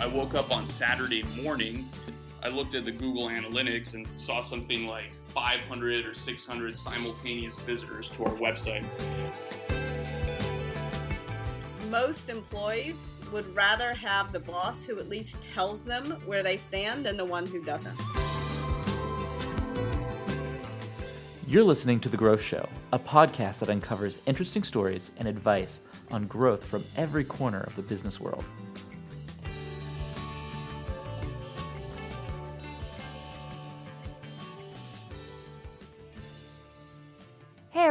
I woke up on Saturday morning. I looked at the Google Analytics and saw something like 500 or 600 simultaneous visitors to our website. Most employees would rather have the boss who at least tells them where they stand than the one who doesn't. You're listening to The Growth Show, a podcast that uncovers interesting stories and advice on growth from every corner of the business world.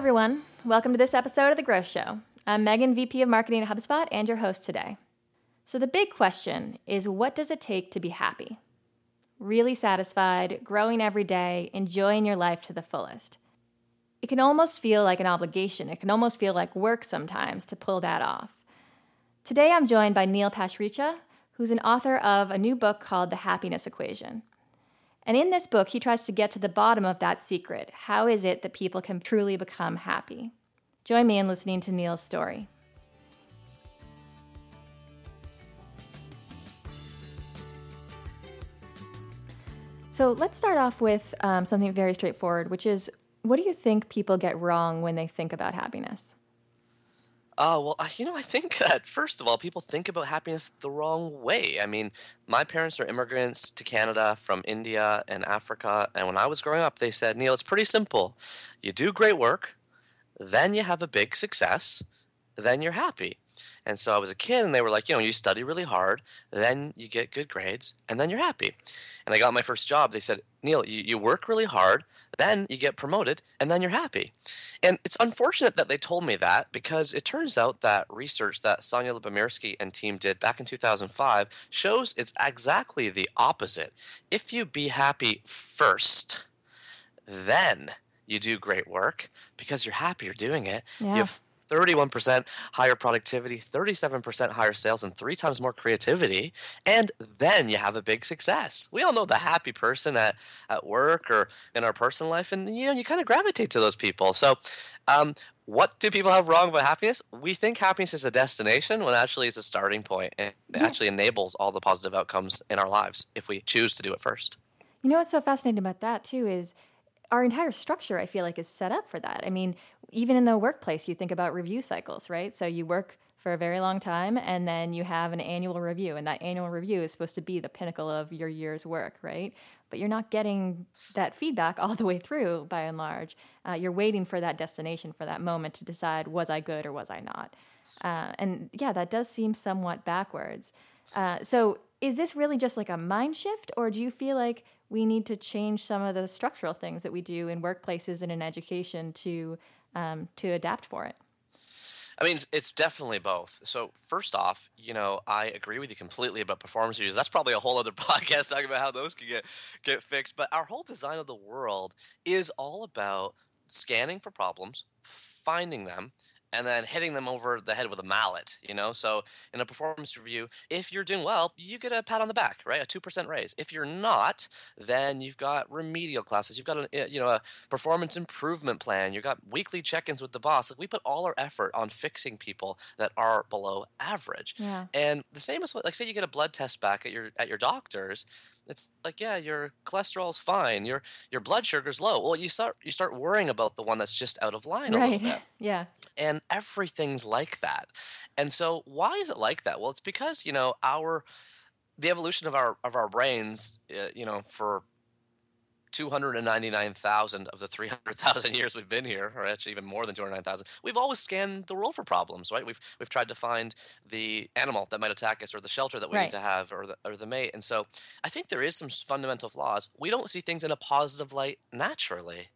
Everyone, welcome to this episode of The Growth Show. I'm Megan, VP of Marketing at HubSpot, and your host today. So, the big question is what does it take to be happy? Really satisfied, growing every day, enjoying your life to the fullest it can almost feel like an obligation. It can almost feel like work sometimes to pull that off. Today I'm joined by Neil Pasricha, who's an author of a new book called The Happiness Equation. And in this book, he tries to get to the bottom of that secret. How is it that people can truly become happy? Join me in listening to Neil's story. So let's start off with um, something very straightforward, which is what do you think people get wrong when they think about happiness? Uh, well, you know, I think that first of all, people think about happiness the wrong way. I mean, my parents are immigrants to Canada from India and Africa, and when I was growing up, they said, Neil, it's pretty simple. You do great work, then you have a big success, then you're happy. And so I was a kid, and they were like, you know, you study really hard, then you get good grades, and then you're happy. And I got my first job. They said, Neil, you, you work really hard, then you get promoted, and then you're happy. And it's unfortunate that they told me that because it turns out that research that Sonja Lyubomirsky and team did back in 2005 shows it's exactly the opposite. If you be happy first, then you do great work because you're happy you're doing it. Yeah. You have 31% higher productivity, 37% higher sales, and three times more creativity. And then you have a big success. We all know the happy person at, at work or in our personal life, and you know, you kind of gravitate to those people. So, um, what do people have wrong about happiness? We think happiness is a destination when actually it's a starting point and it Yeah. actually enables all the positive outcomes in our lives if we choose to do it first. You know what's so fascinating about that too is our entire structure I feel like is set up for that. I mean, even in the workplace you think about review cycles, right? So you work for a very long time and then you have an annual review and that annual review is supposed to be the pinnacle of your year's work, right? But you're not getting that feedback all the way through by and large. Uh, you're waiting for that destination for that moment to decide was I good or was I not? Uh, and yeah, that does seem somewhat backwards. Uh, so is this really just like a mind shift, or do you feel like we need to change some of the structural things that we do in workplaces and in education to um, to adapt for it? I mean, it's- definitely both. So, first off, you know, I agree with you completely about performance reviews. That's probably a whole other podcast talking about how those can get get fixed. But our whole design of the world is all about scanning for problems, finding them, and then hitting them over the head with a mallet. You know, so in a performance review, if you're doing well, you get a pat on the back, right? A two percent raise. If you're not, then you've got remedial classes. You've got a eh, you know a performance improvement plan. You've got weekly check-ins with the boss. Like we put all our effort on fixing people that are below average. Yeah. And the same as what, like, say you get a blood test back at your at your doctor's. It's like, yeah, your cholesterol's fine. Your your blood sugar's low. Well, you start you start worrying about the one that's just out of line a little bit yeah. and everything's like that and so why is it like that well it's because you know our the evolution of our of our brains uh, you know for 299,000 of the 300,000 years we've been here, or actually even more than 209,000, we've always scanned the world for problems, right? We've we've tried to find the animal that might attack us, or the shelter that we Right. need to have, or the or the mate. And so, I think there is some fundamental flaws. We don't see things in a positive light naturally.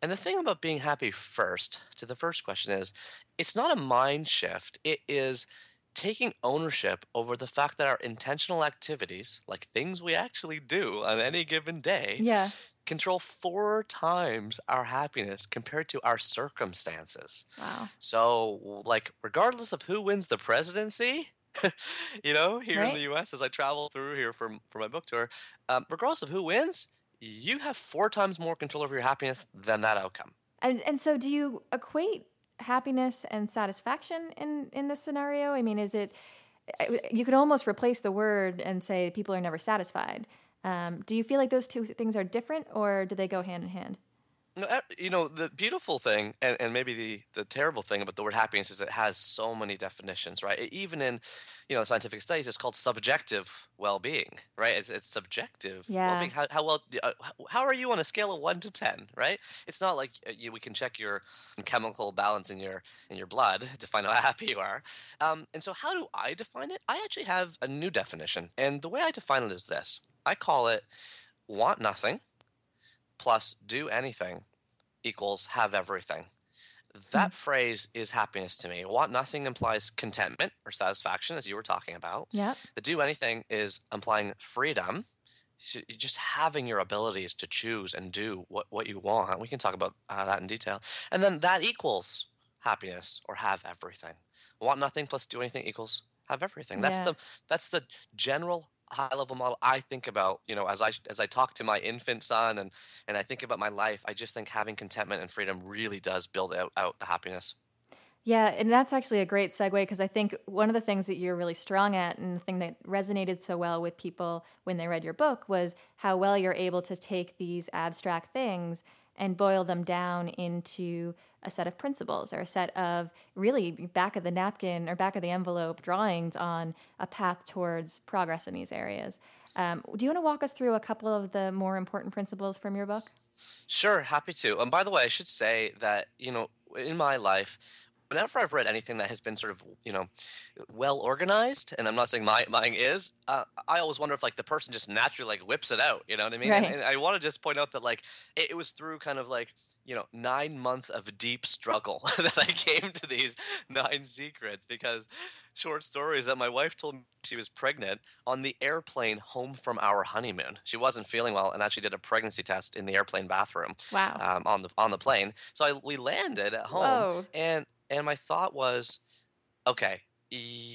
And the thing about being happy first, to the first question is, it's not a mind shift. It is taking ownership over the fact that our intentional activities, like things we actually do on any given day, Yeah. Control four times our happiness compared to our circumstances. Wow. So, like, regardless of who wins the presidency, you know, here in the U.S. as I travel through here for for my book tour, um, regardless of who wins, you have four times more control over your happiness than that outcome. And and so do you equate happiness and satisfaction in in this scenario? I mean, is it you could almost replace the word and say people are never satisfied. Um, do you feel like those two things are different, or do they go hand in hand? No, uh, You know, the beautiful thing, and, and maybe the, the terrible thing about the word happiness is it has so many definitions, right? Even in, you know, scientific studies, it's called subjective well-being, right? It's, it's subjective Yeah. well-being. How, how well, uh, how are you on a scale of one to ten, right? It's not like uh, you, we can check your chemical balance in your in your blood to find out how happy you are. Um, and so, how do I define it? I actually have a new definition, and the way I define it is this: I call it want nothing plus do anything equals have everything. That phrase is happiness to me. Want nothing implies contentment or satisfaction, as you were talking about. Yep. The do anything is implying freedom. So Just having your abilities to choose and do what, what you want. We can talk about uh, that in detail. And then that equals happiness or have everything. Want nothing plus do anything equals have everything. That's Yeah. the that's the general high level model I think about, you know, as I as I talk to my infant son and and I think about my life, I just think having contentment and freedom really does build out, out the happiness. Yeah, and that's actually a great segue because I think one of the things that you're really strong at and the thing that resonated so well with people when they read your book was how well you're able to take these abstract things and boil them down into a set of principles or a set of really back of the napkin or back of the envelope drawings on a path towards progress in these areas. Um, do you want to walk us through a couple of the more important principles from your book? Sure, happy to. And by the way, I should say that, you know, in my life, whenever I've read anything that has been sort of, you know, well organized, and I'm not saying my mine is, uh, I always wonder if like the person just naturally like whips it out, you know what I mean? And, and I want to just point out that like it, it was through kind of like, you know, nine months of deep struggle that I came to these nine secrets because short stories that my wife told me she was pregnant on the airplane home from our honeymoon. She wasn't feeling well and actually did a pregnancy test in the airplane bathroom Wow. um, on the on the plane. So I, we landed at home, Whoa. and and my thought was, okay,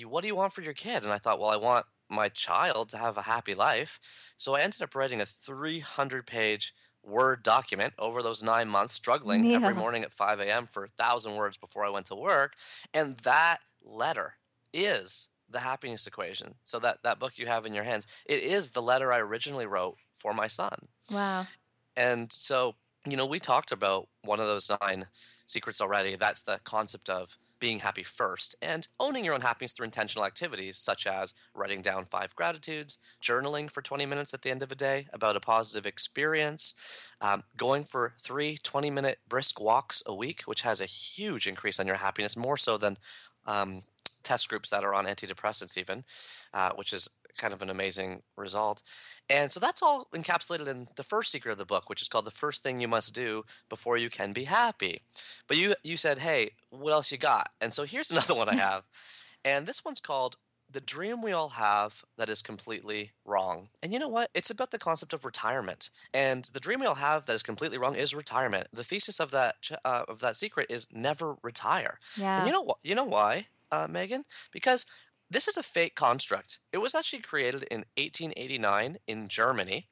what do you want for your kid? And I thought, well, I want my child to have a happy life. So I ended up writing a 300 page word document over those nine months, struggling every morning at 5 a.m. for a thousand words before I went to work. And that letter is the happiness equation. So that that book you have in your hands, it is the letter I originally wrote for my son. Wow. And so, you know, we talked about one of those nine secrets already. That's the concept of being happy first and owning your own happiness through intentional activities such as writing down five gratitudes, journaling for 20 minutes at the end of a day about a positive experience, um, going for three 20 minute brisk walks a week, which has a huge increase on your happiness, more so than um, test groups that are on antidepressants, even, uh, which is kind of an amazing result. And so that's all encapsulated in the first secret of the book, which is called the first thing you must do before you can be happy. But you you said, "Hey, what else you got?" And so here's another one I have. And this one's called the dream we all have that is completely wrong. And you know what? It's about the concept of retirement. And the dream we all have that is completely wrong is retirement. The thesis of that uh, of that secret is never retire. Yeah. And you know what? You know why, uh, Megan? Because this is a fake construct. It was actually created in 1889 in Germany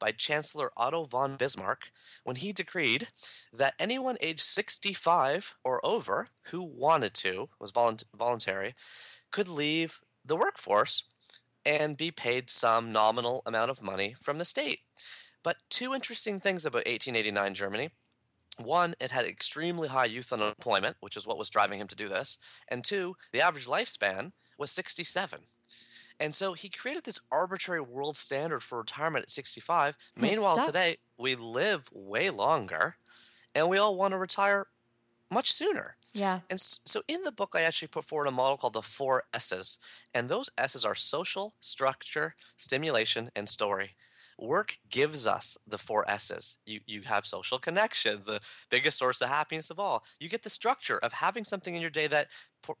by Chancellor Otto von Bismarck when he decreed that anyone aged 65 or over who wanted to, was volunt- voluntary, could leave the workforce and be paid some nominal amount of money from the state. But two interesting things about 1889 Germany. One, it had extremely high youth unemployment, which is what was driving him to do this. And two, the average lifespan was 67. And so he created this arbitrary world standard for retirement at 65. And it Meanwhile, stuck. today, we live way longer and we all want to retire much sooner. yeah. And so in the book, I actually put forward a model called the four S's. And those S's are social, structure, stimulation, and story. Work gives us the four S's. You, you have social connections, the biggest source of happiness of all. You get the structure of having something in your day that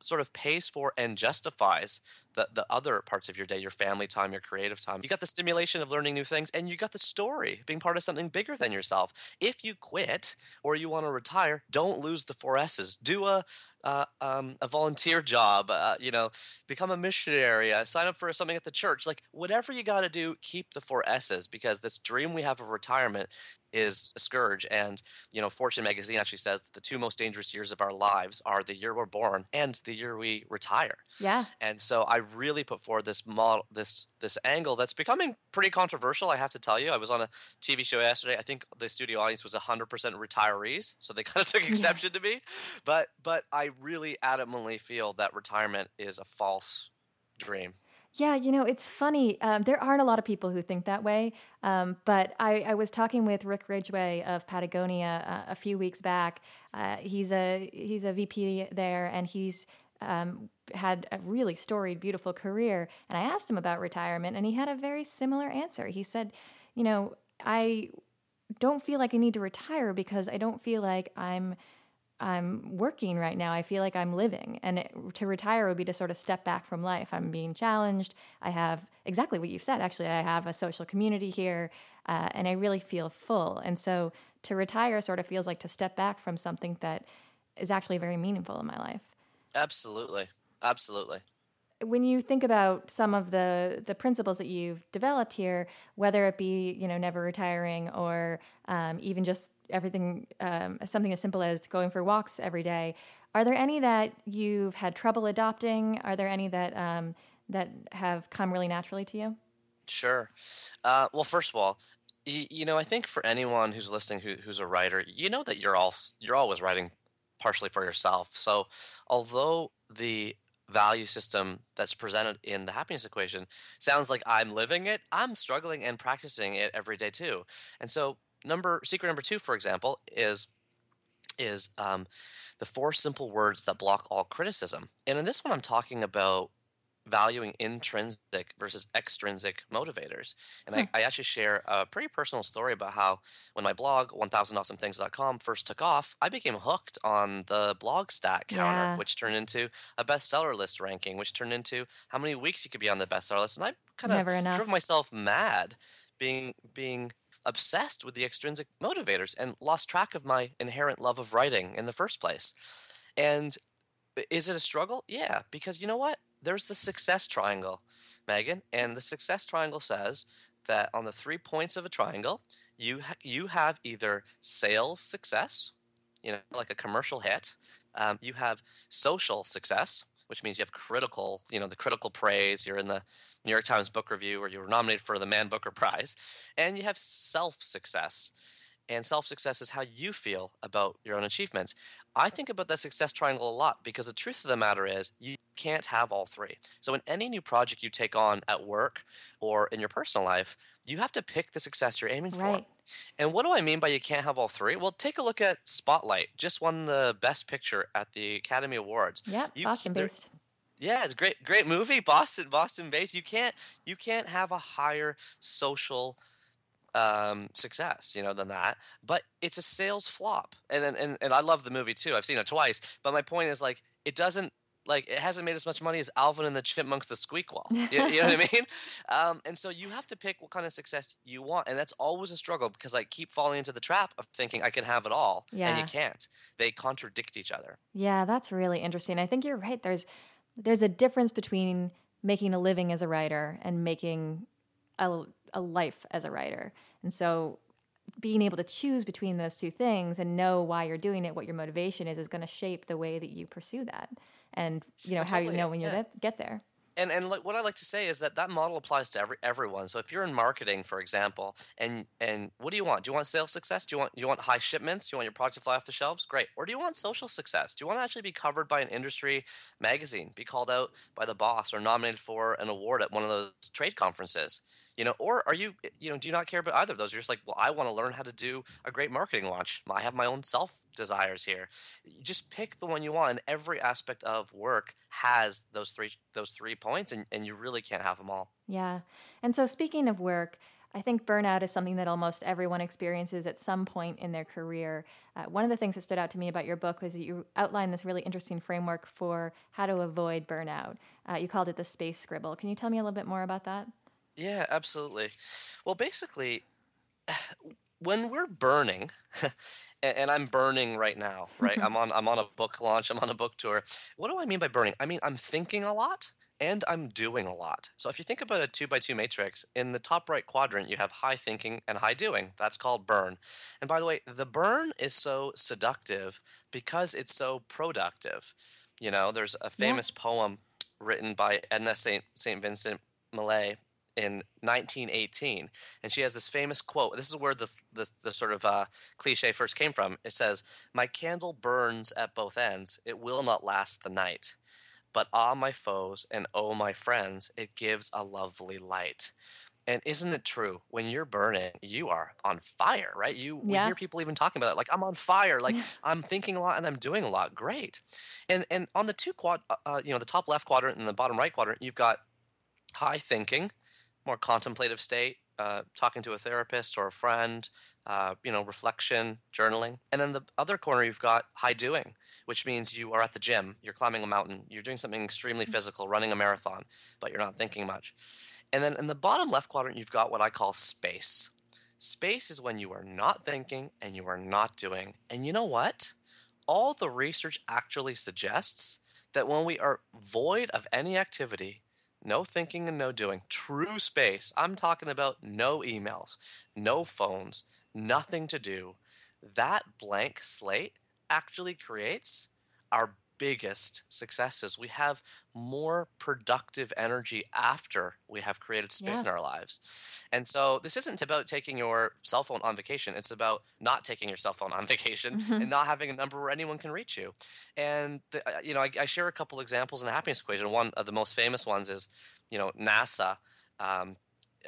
sort of pays for and justifies the, the other parts of your day, your family time, your creative time. You got the stimulation of learning new things, and you got the story, being part of something bigger than yourself. If you quit or you want to retire, don't lose the four S's. Do a uh, um, a volunteer job, uh, you know, become a missionary, uh, sign up for something at the church. Like whatever you got to do, keep the four S's because this dream we have of retirement is a scourge. And, you know, Fortune magazine actually says that the two most dangerous years of our lives are the year we're born and the year we retire. Yeah. And so I really put forward this model, this this angle that's becoming pretty controversial. I have to tell you, I was on a TV show yesterday. I think the studio audience was 100% retirees, so they kind of took exception to me. But but I really adamantly feel that retirement is a false dream. Yeah, you know, it's funny. Um, there aren't a lot of people who think that way. Um, but I, I, was talking with Rick Ridgeway of Patagonia uh, a few weeks back. Uh, he's a he's a VP there, and he's um, had a really storied, beautiful career. And I asked him about retirement, and he had a very similar answer. He said, "You know, I don't feel like I need to retire because I don't feel like I'm." I'm working right now. I feel like I'm living. And it, to retire would be to sort of step back from life. I'm being challenged. I have exactly what you've said. Actually, I have a social community here, uh, and I really feel full. And so to retire sort of feels like to step back from something that is actually very meaningful in my life. Absolutely. Absolutely when you think about some of the the principles that you've developed here, whether it be you know never retiring or um, even just everything um, something as simple as going for walks every day, are there any that you've had trouble adopting? Are there any that um, that have come really naturally to you? Sure. Uh, well, first of all, you, know, I think for anyone who's listening who, who's a writer, you know that you're all you're always writing partially for yourself. So, although the value system that's presented in the happiness equation sounds like I'm living it, I'm struggling and practicing it every day too. And so number secret number two, for example, is is um, the four simple words that block all criticism. And in this one, I'm talking about valuing intrinsic versus extrinsic motivators. And hmm. I, I, actually share a pretty personal story about how when my blog, 1000awesomethings.com, first took off, I became hooked on the blog stat counter, yeah. which turned into a bestseller list ranking, which turned into how many weeks you could be on the bestseller list. And I kind of drove myself mad being being obsessed with the extrinsic motivators and lost track of my inherent love of writing in the first place. And is it a struggle? Yeah, because you know what? There's the success triangle, Megan, and the success triangle says that on the three points of a triangle, you ha- you have either sales success, you know, like a commercial hit. Um, you have social success, which means you have critical, you know, the critical praise. You're in the New York Times Book Review, or you were nominated for the Man Booker Prize, and you have self success. And self success is how you feel about your own achievements. I think about that success triangle a lot because the truth of the matter is you can't have all three. So in any new project you take on at work or in your personal life, you have to pick the success you're aiming right. for. And what do I mean by you can't have all three? Well, take a look at Spotlight. Just won the best picture at the Academy Awards. Yeah, Boston based. Yeah, it's great great movie, Boston Boston based. You can't you can't have a higher social um, success, you know, than that. But it's a sales flop, and, and and I love the movie too. I've seen it twice. But my point is like it doesn't like it hasn't made as much money as Alvin and the Chipmunks the Squeakquel. You, you know what I mean? Um, and so you have to pick what kind of success you want, and that's always a struggle because I keep falling into the trap of thinking I can have it all, yeah. and you can't. They contradict each other. Yeah, that's really interesting. I think you're right. There's there's a difference between making a living as a writer and making a, a life as a writer. And so being able to choose between those two things and know why you're doing it, what your motivation is, is going to shape the way that you pursue that and, you know, how you know when you get there and and what I like to say is that that model applies to every everyone. So if you're in marketing, for example, and and what do you want? Do you want sales success? Do you want you want high shipments? Do you want your product to fly off the shelves? Great. Or do you want social success? Do you want to actually be covered by an industry magazine, be called out by the boss, or nominated for an award at one of those trade conferences? You know or are you you know do you not care about either of those you're just like well i want to learn how to do a great marketing launch i have my own self desires here just pick the one you want and every aspect of work has those three those three points and, and you really can't have them all yeah and so speaking of work I think burnout is something that almost everyone experiences at some point in their career. Uh, one of the things that stood out to me about your book was that you outlined this really interesting framework for how to avoid burnout. Uh, you called it the space scribble. Can you tell me a little bit more about that? Yeah, absolutely. Well, basically, when we're burning, and I'm burning right now, right? Mm-hmm. I'm on I'm on a book launch, I'm on a book tour. What do I mean by burning? I mean I'm thinking a lot and I'm doing a lot. So if you think about a two by two matrix, in the top right quadrant, you have high thinking and high doing. That's called burn. And by the way, the burn is so seductive because it's so productive. You know, there's a famous yeah. poem written by Edna St. St. Vincent Millay in 1918, and she has this famous quote. This is where the the, the sort of uh, cliche first came from. It says, "My candle burns at both ends; it will not last the night. But ah, my foes, and oh, my friends, it gives a lovely light." And isn't it true? When you're burning, you are on fire, right? You yeah. we hear people even talking about it, like I'm on fire, like I'm thinking a lot and I'm doing a lot. Great. And and on the two quad, uh, uh, you know, the top left quadrant and the bottom right quadrant, you've got high thinking, more contemplative state, uh, talking to a therapist or a friend, uh, you know, reflection, journaling. And then the other corner, you've got high doing, which means you are at the gym, you're climbing a mountain, you're doing something extremely mm. physical, running a marathon, but you're not thinking much. And then in the bottom left quadrant, you've got what I call space. Space is when you are not thinking and you are not doing. And you know what? All the research actually suggests that when we are void of any activity, no thinking and no doing, true space, I'm talking about no emails, no phones, nothing to do, that blank slate actually creates our biggest successes. We have more productive energy after we have created space yeah. in our lives. And so this isn't about taking your cell phone on vacation. It's about not taking your cell phone on vacation mm-hmm. and not having a number where anyone can reach you. And the, uh, you know, I, I, share a couple examples in the happiness equation. One of the most famous ones is, you know, NASA. Um,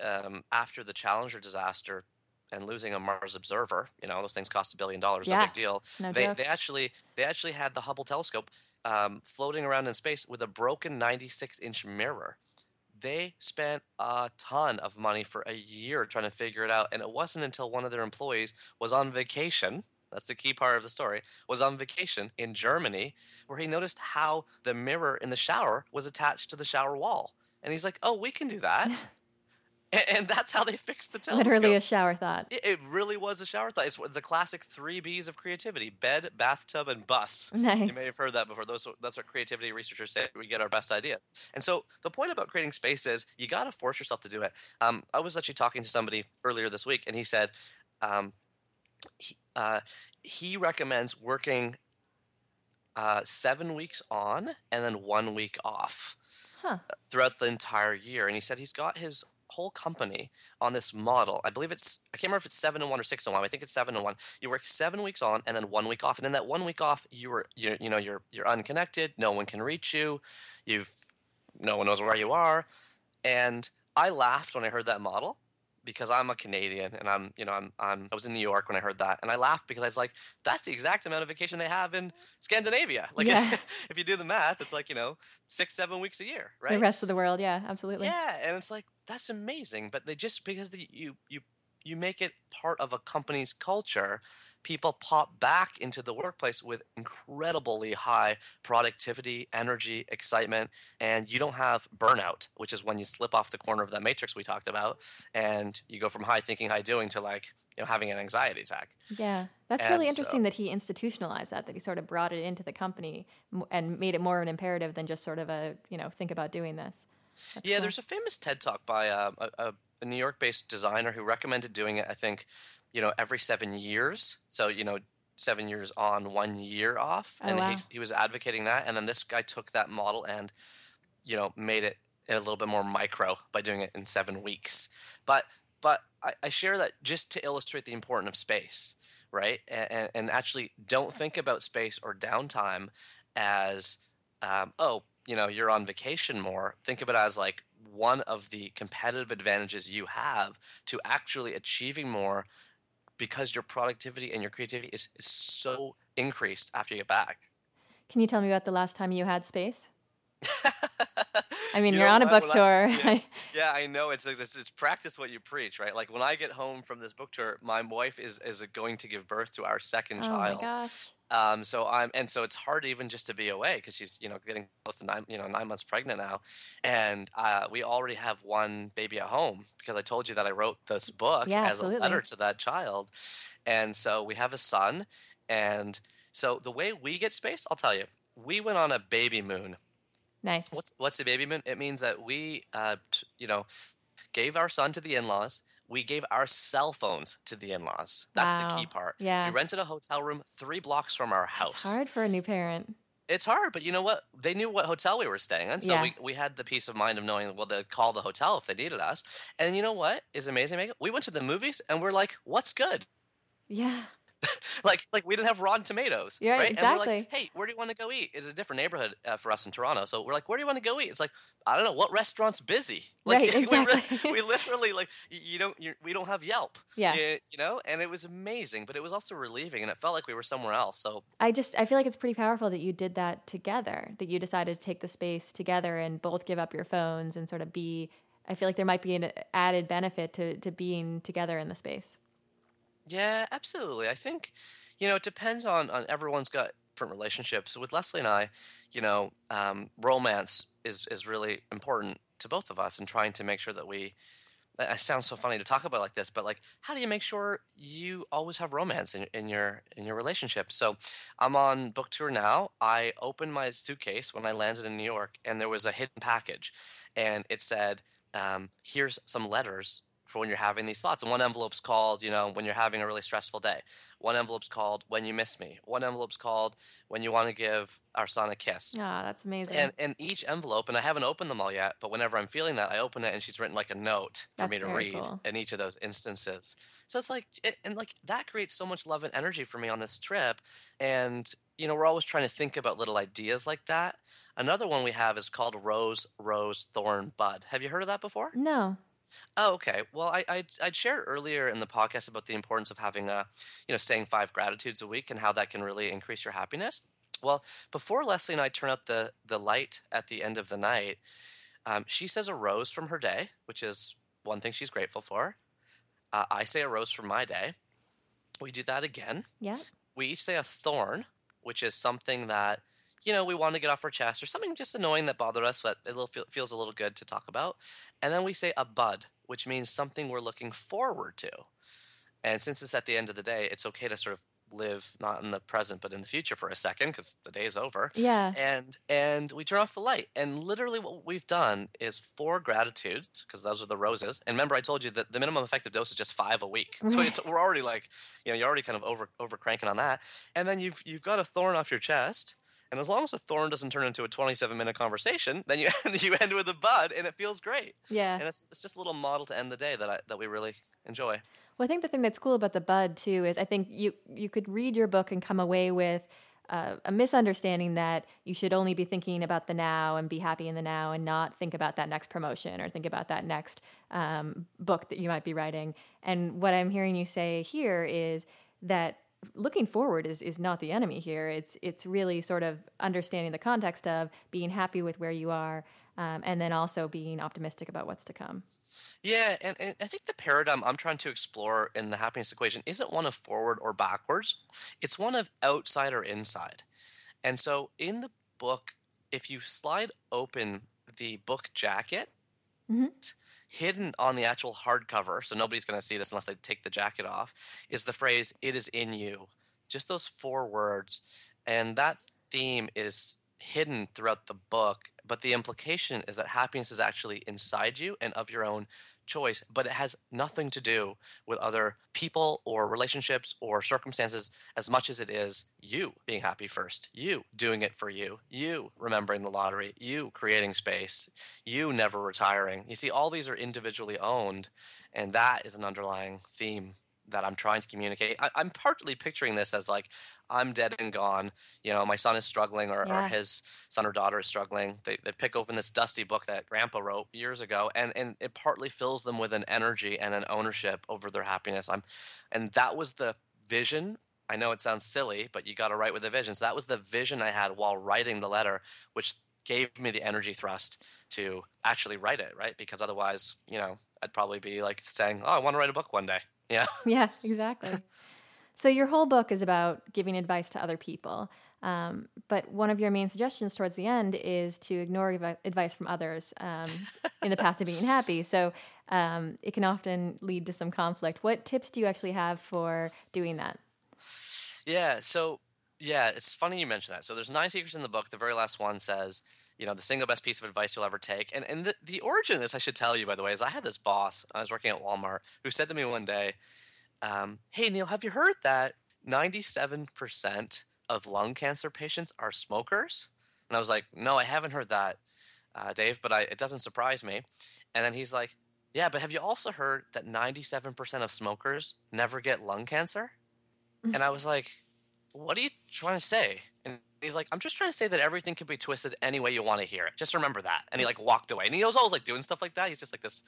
um, after the Challenger disaster, and losing a Mars observer, you know, those things cost a billion dollars, yeah, no big deal. No they, they actually they actually had the Hubble telescope um, floating around in space with a broken 96 inch mirror. They spent a ton of money for a year trying to figure it out, and it wasn't until one of their employees was on vacation. That's the key part of the story. Was on vacation in Germany, where he noticed how the mirror in the shower was attached to the shower wall, and he's like, "Oh, we can do that." And, and, that's how they fixed the telescope. Literally a shower thought. It, it, really was a shower thought. It's the classic three B's of creativity: bed, bathtub, and bus. Nice. You may have heard that before. Those that's what creativity researchers say. We get our best ideas. And so the point about creating space is you got to force yourself to do it. Um, I was actually talking to somebody earlier this week, and he said um, he, uh, he recommends working uh, seven weeks on and then one week off. Huh. throughout the entire year. And he said he's got his whole company on this model. I believe it's I can't remember if it's seven and one or six and one. I think it's seven and one. You work seven weeks on and then one week off, and in that one week off, you are you you know you're you're unconnected. No one can reach you. You've no one knows where you are, and I laughed when I heard that model because I'm a Canadian and I'm, you know, I'm, I'm, I was in New York when I heard that, and I laughed because I was like, that's the exact amount of vacation they have in Scandinavia. Like, yeah. if you do the math, it's like you know, six, seven weeks a year, right? The rest of the world, yeah, absolutely. Yeah, and it's like that's amazing, but they just because the, you you you make it part of a company's culture people pop back into the workplace with incredibly high productivity, energy, excitement, and you don't have burnout, which is when you slip off the corner of that matrix we talked about, and you go from high thinking, high doing to like you know having an anxiety attack. Yeah, that's and really interesting so, that he institutionalized that, that he sort of brought it into the company and made it more of an imperative than just sort of a you know think about doing this. That's yeah, cool. there's a famous TED talk by uh, a, a New York-based designer who recommended doing it. I think you know, every seven years. So, you know, seven years on, one year off. Oh, and wow. he, he was advocating that. And then this guy took that model and, you know, made it a little bit more micro by doing it in seven weeks. But, but I, I share that just to illustrate the importance of space, right? And, and actually don't think about space or downtime as, um, oh, you know, you're on vacation more. Think of it as like one of the competitive advantages you have to actually achieving more because your productivity and your creativity is, is so increased after you get back. Can you tell me about the last time you had space? I mean, you are on a book tour. I, yeah, yeah, I know. It's, it's, it's practice what you preach, right? Like when I get home from this book tour, my wife is is going to give birth to our second oh child. My gosh. Um, so I'm, and so it's hard even just to be away because she's, you know, getting close to nine, you know, nine months pregnant now, and uh, we already have one baby at home because I told you that I wrote this book yeah, as absolutely. a letter to that child, and so we have a son, and so the way we get space, I'll tell you, we went on a baby moon Nice. What's what's the baby moon? It means that we, uh, t- you know, gave our son to the in-laws. We gave our cell phones to the in-laws. That's the key part. Yeah. We rented a hotel room three blocks from our house. It's hard for a new parent. It's hard, but you know what? They knew what hotel we were staying in, so Yeah. we, we had the peace of mind of knowing well they'd call the hotel if they needed us. And you know what is amazing, Megan? We went to the movies and we're like, "What's good?" Yeah. like like we didn't have Rotten Tomatoes, Yeah, right? And we're like, exactly. "Hey, where do you want to go eat?" It's a different neighborhood uh, for us in Toronto, so we're like, "Where do you want to go eat?" It's like, I don't know, what restaurant's busy? Like, Right, we, re- exactly. we literally like you don't we don't have Yelp, Yeah. you, you know, and it was amazing, but it was also relieving, and it felt like we were somewhere else. So I just I feel like it's pretty powerful that you did that together. That you decided to take the space together and both give up your phones and sort of be. I feel like there might be an added benefit to to being together in the space. Yeah, absolutely. I think, you know, it depends on on everyone's got different relationships. With Leslie and I, you know, um, romance is is really important to both of us, and trying to make sure that we. I sounds so funny to talk about like this, but like, how do you make sure you always have romance in, in your in your relationship? So, I'm on book tour now. I opened my suitcase when I landed in New York, and there was a hidden package, and it said, um, "Here's some letters for when you're having these thoughts. And one envelope's called, you know, when you're having a really stressful day. One envelope's called when you miss me. One envelope's called when you want to give our son a kiss. Ah, that's amazing. And and each envelope, and I haven't opened them all yet, but whenever I'm feeling that, I open it and she's written like a note for me to read cool. in each of those instances. So it's like, it, and like that creates so much love and energy for me on this trip. And you know, we're always trying to think about little ideas like that. Another one we have is called Rose, Rose, Thorn, Bud. Have you heard of that before? no. Oh, okay. Well, I I I'd shared earlier in the podcast about the importance of having a, you know, saying five gratitudes a week and how that can really increase your happiness. Well, before Leslie and I turn out the the light at the end of the night, um, she says a rose from her day, which is one thing she's grateful for. Uh, I say a rose from my day. We do that again. Yeah. We each say a thorn, which is something that you know we want to get off our chest or something just annoying that bothered us, but it feels a little good to talk about. And then we say a bud, which means something we're looking forward to. And since it's at the end of the day, it's okay to sort of live not in the present but in the future for a second because the day is over. Yeah. And and we turn off the light. And literally, what we've done is four gratitudes because those are the roses. And remember, I told you that the minimum effective dose is just five a week. So it's we're already like, you know, you're already kind of over over cranking on that. And then you've you've got a thorn off your chest. And as long as the thorn doesn't turn into a 27 minute conversation, then you you end with a bud, and it feels great. Yeah. And it's, it's just a little model to end the day that I that we really enjoy. Well, I think the thing that's cool about the bud too is I think you you could read your book and come away with uh, a misunderstanding that you should only be thinking about the now and be happy in the now and not think about that next promotion or think about that next um, book that you might be writing. And what I'm hearing you say here is that looking forward is, is not the enemy here. It's it's really sort of understanding the context of being happy with where you are um, and then also being optimistic about what's to come. Yeah, and, and I think the paradigm I'm trying to explore in the happiness equation isn't one of forward or backwards. It's one of outside or inside. And so in the book, if you slide open the book jacket, Mhm. hidden on the actual hardcover, so nobody's going to see this unless they take the jacket off, is the phrase, it is in you. Just those four words. And that theme is hidden throughout the book, but the implication is that happiness is actually inside you and of your own choice, but it has nothing to do with other people or relationships or circumstances as much as it is you being happy first, you doing it for you, you remembering the lottery, you creating space, you never retiring. You see, all these are individually owned, and that is an underlying theme that I'm trying to communicate. I, I'm partly picturing this as like I'm dead and gone. You know, my son is struggling, or, or his son or daughter is struggling. They, they pick open this dusty book that Grandpa wrote years ago, and and it partly fills them with an energy and an ownership over their happiness. I'm, and that was the vision. I know it sounds silly, but you got to write with a vision. So that was the vision I had while writing the letter, which gave me the energy thrust to actually write it, right? Because otherwise, you know, I'd probably be like saying, "Oh, I want to write a book one day." Yeah. Yeah, exactly. so your whole book is about giving advice to other people. Um, but one of your main suggestions towards the end is to ignore advi- advice from others um, in the path to being happy. So um, it can often lead to some conflict. What tips do you actually have for doing that? Yeah. So, yeah, it's funny you mentioned that. So, there's nine secrets in the book. The very last one says, you know, the single best piece of advice you'll ever take. And and the, the origin of this, I should tell you, by the way, is I had this boss. I was working at Walmart who said to me one day, um, "Hey Neil, have you heard that 97% of lung cancer patients are smokers?" And I was like, "No, I haven't heard that, uh, Dave, but I, it doesn't surprise me." And then he's like, "Yeah, but have you also heard that 97% of smokers never get lung cancer?" and I was like, "What are you trying to say?" He's like, I'm just trying to say that everything can be twisted any way you want to hear it. Just remember that. And he like walked away. And he was always like doing stuff like that. He's just like this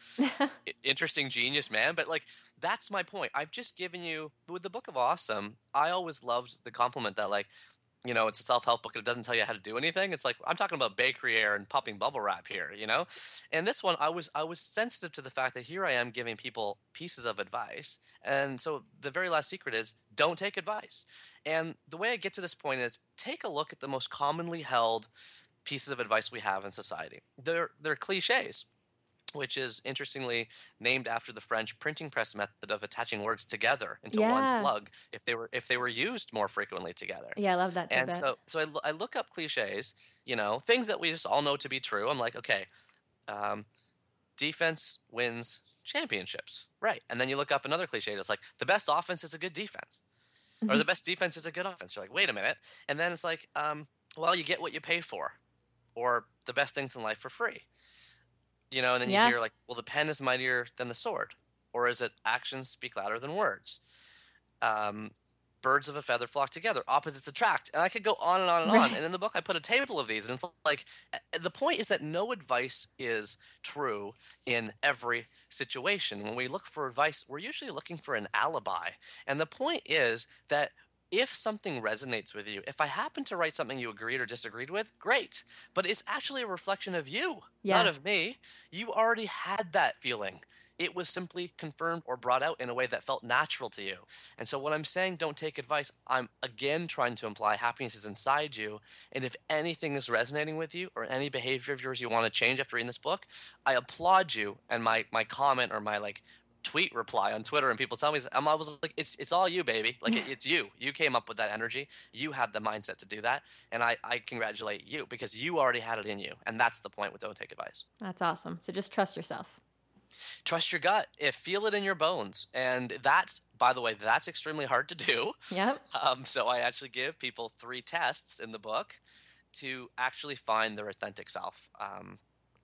interesting genius man. But like that's my point. I've just given you with the Book of Awesome. I always loved the compliment that like, you know, it's a self-help book and it doesn't tell you how to do anything. It's like I'm talking about bakery air and popping bubble wrap here, you know? And this one I was I was sensitive to the fact that here I am giving people pieces of advice. And so the very last secret is don't take advice. And the way I get to this point is take a look at the most commonly held pieces of advice we have in society. They're, they're cliches, which is interestingly named after the French printing press method of attaching words together into yeah. one slug if they were if they were used more frequently together. Yeah, I love that. And so so I, I look up cliches, you know, things that we just all know to be true. I'm like, okay, um, defense wins championships, right? And then you look up another cliche that's like the best offense is a good defense mm-hmm. or the best defense is a good offense. You're like, wait a minute. And then it's like, um, well, you get what you pay for, or the best things in life for free. You know, and then you hear like, well, the pen is mightier than the sword, or is it actions speak louder than words? Um, birds of a feather flock together, opposites attract, and I could go on and on and right. on. And in the book, I put a table of these, and it's like the point is that no advice is true in every situation. When we look for advice, we're usually looking for an alibi, and the point is that if something resonates with you, if I happen to write something you agreed or disagreed with, great. But it's actually a reflection of you, yeah. not of me. You already had that feeling. It was simply confirmed or brought out in a way that felt natural to you. And so, when I'm saying don't take advice, I'm again trying to imply happiness is inside you. And if anything is resonating with you or any behavior of yours you want to change after reading this book, I applaud you. And my, my comment or my like tweet reply on Twitter and people tell me I'm always like it's it's all you baby. Like it, it's you. You came up with that energy. You had the mindset to do that. And I I congratulate you because you already had it in you. And that's the point with don't take advice. That's awesome. So just trust yourself. Trust your gut. If feel it in your bones. And that's by the way that's extremely hard to do. Yep. Um, so i actually give people three tests in the book to actually find their authentic self. Um,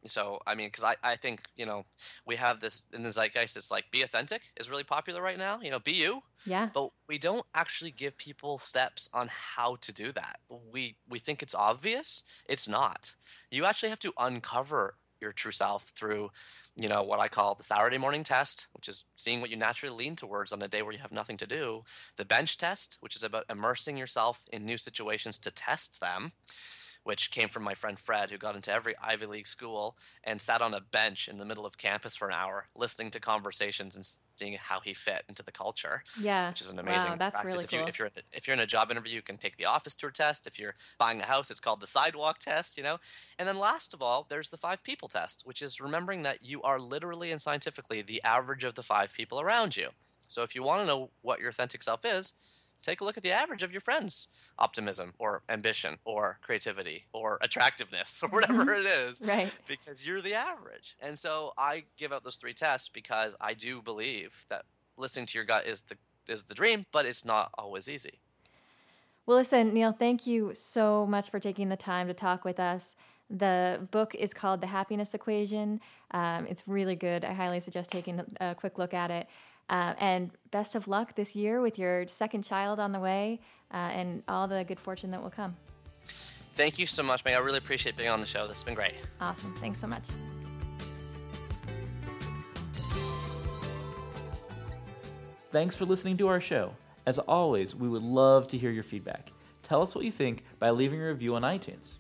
so i mean because I, I think you know we have this in the zeitgeist it's like be authentic is really popular right now you know be you. Yeah. But we don't actually give people steps on how to do that. We we think it's obvious it's not. You actually have to uncover your true self through you know, what I call the Saturday morning test, which is seeing what you naturally lean towards on a day where you have nothing to do. The bench test, which is about immersing yourself in new situations to test them, which came from my friend Fred, who got into every Ivy League school and sat on a bench in the middle of campus for an hour, listening to conversations and seeing how he fit into the culture. Yeah, which is an amazing wow, that's practice. Really if, cool. you, if you're if you're in a job interview, you can take the office tour test. If you're buying a house, it's called the sidewalk test. You know, and then last of all, there's the five people test, which is remembering that you are literally and scientifically the average of the five people around you. So if you want to know what your authentic self is, take a look at the average of your friends' optimism or ambition or creativity or attractiveness or whatever Mhm. it is Right. because you're the average. And so I give out those three tests because I do believe that listening to your gut is the is the dream, but it's not always easy. Well, listen, Neil, thank you so much for taking the time to talk with us. The book is called The Happiness Equation. Um, it's really good. I highly suggest taking a quick look at it. Uh, and best of luck this year with your second child on the way uh, and all the good fortune that will come. Thank you so much, Meg. I really appreciate being on the show. This has been great. Awesome. Thanks so much. Thanks for listening to our show. As always, we would love to hear your feedback. Tell us what you think by leaving a review on iTunes.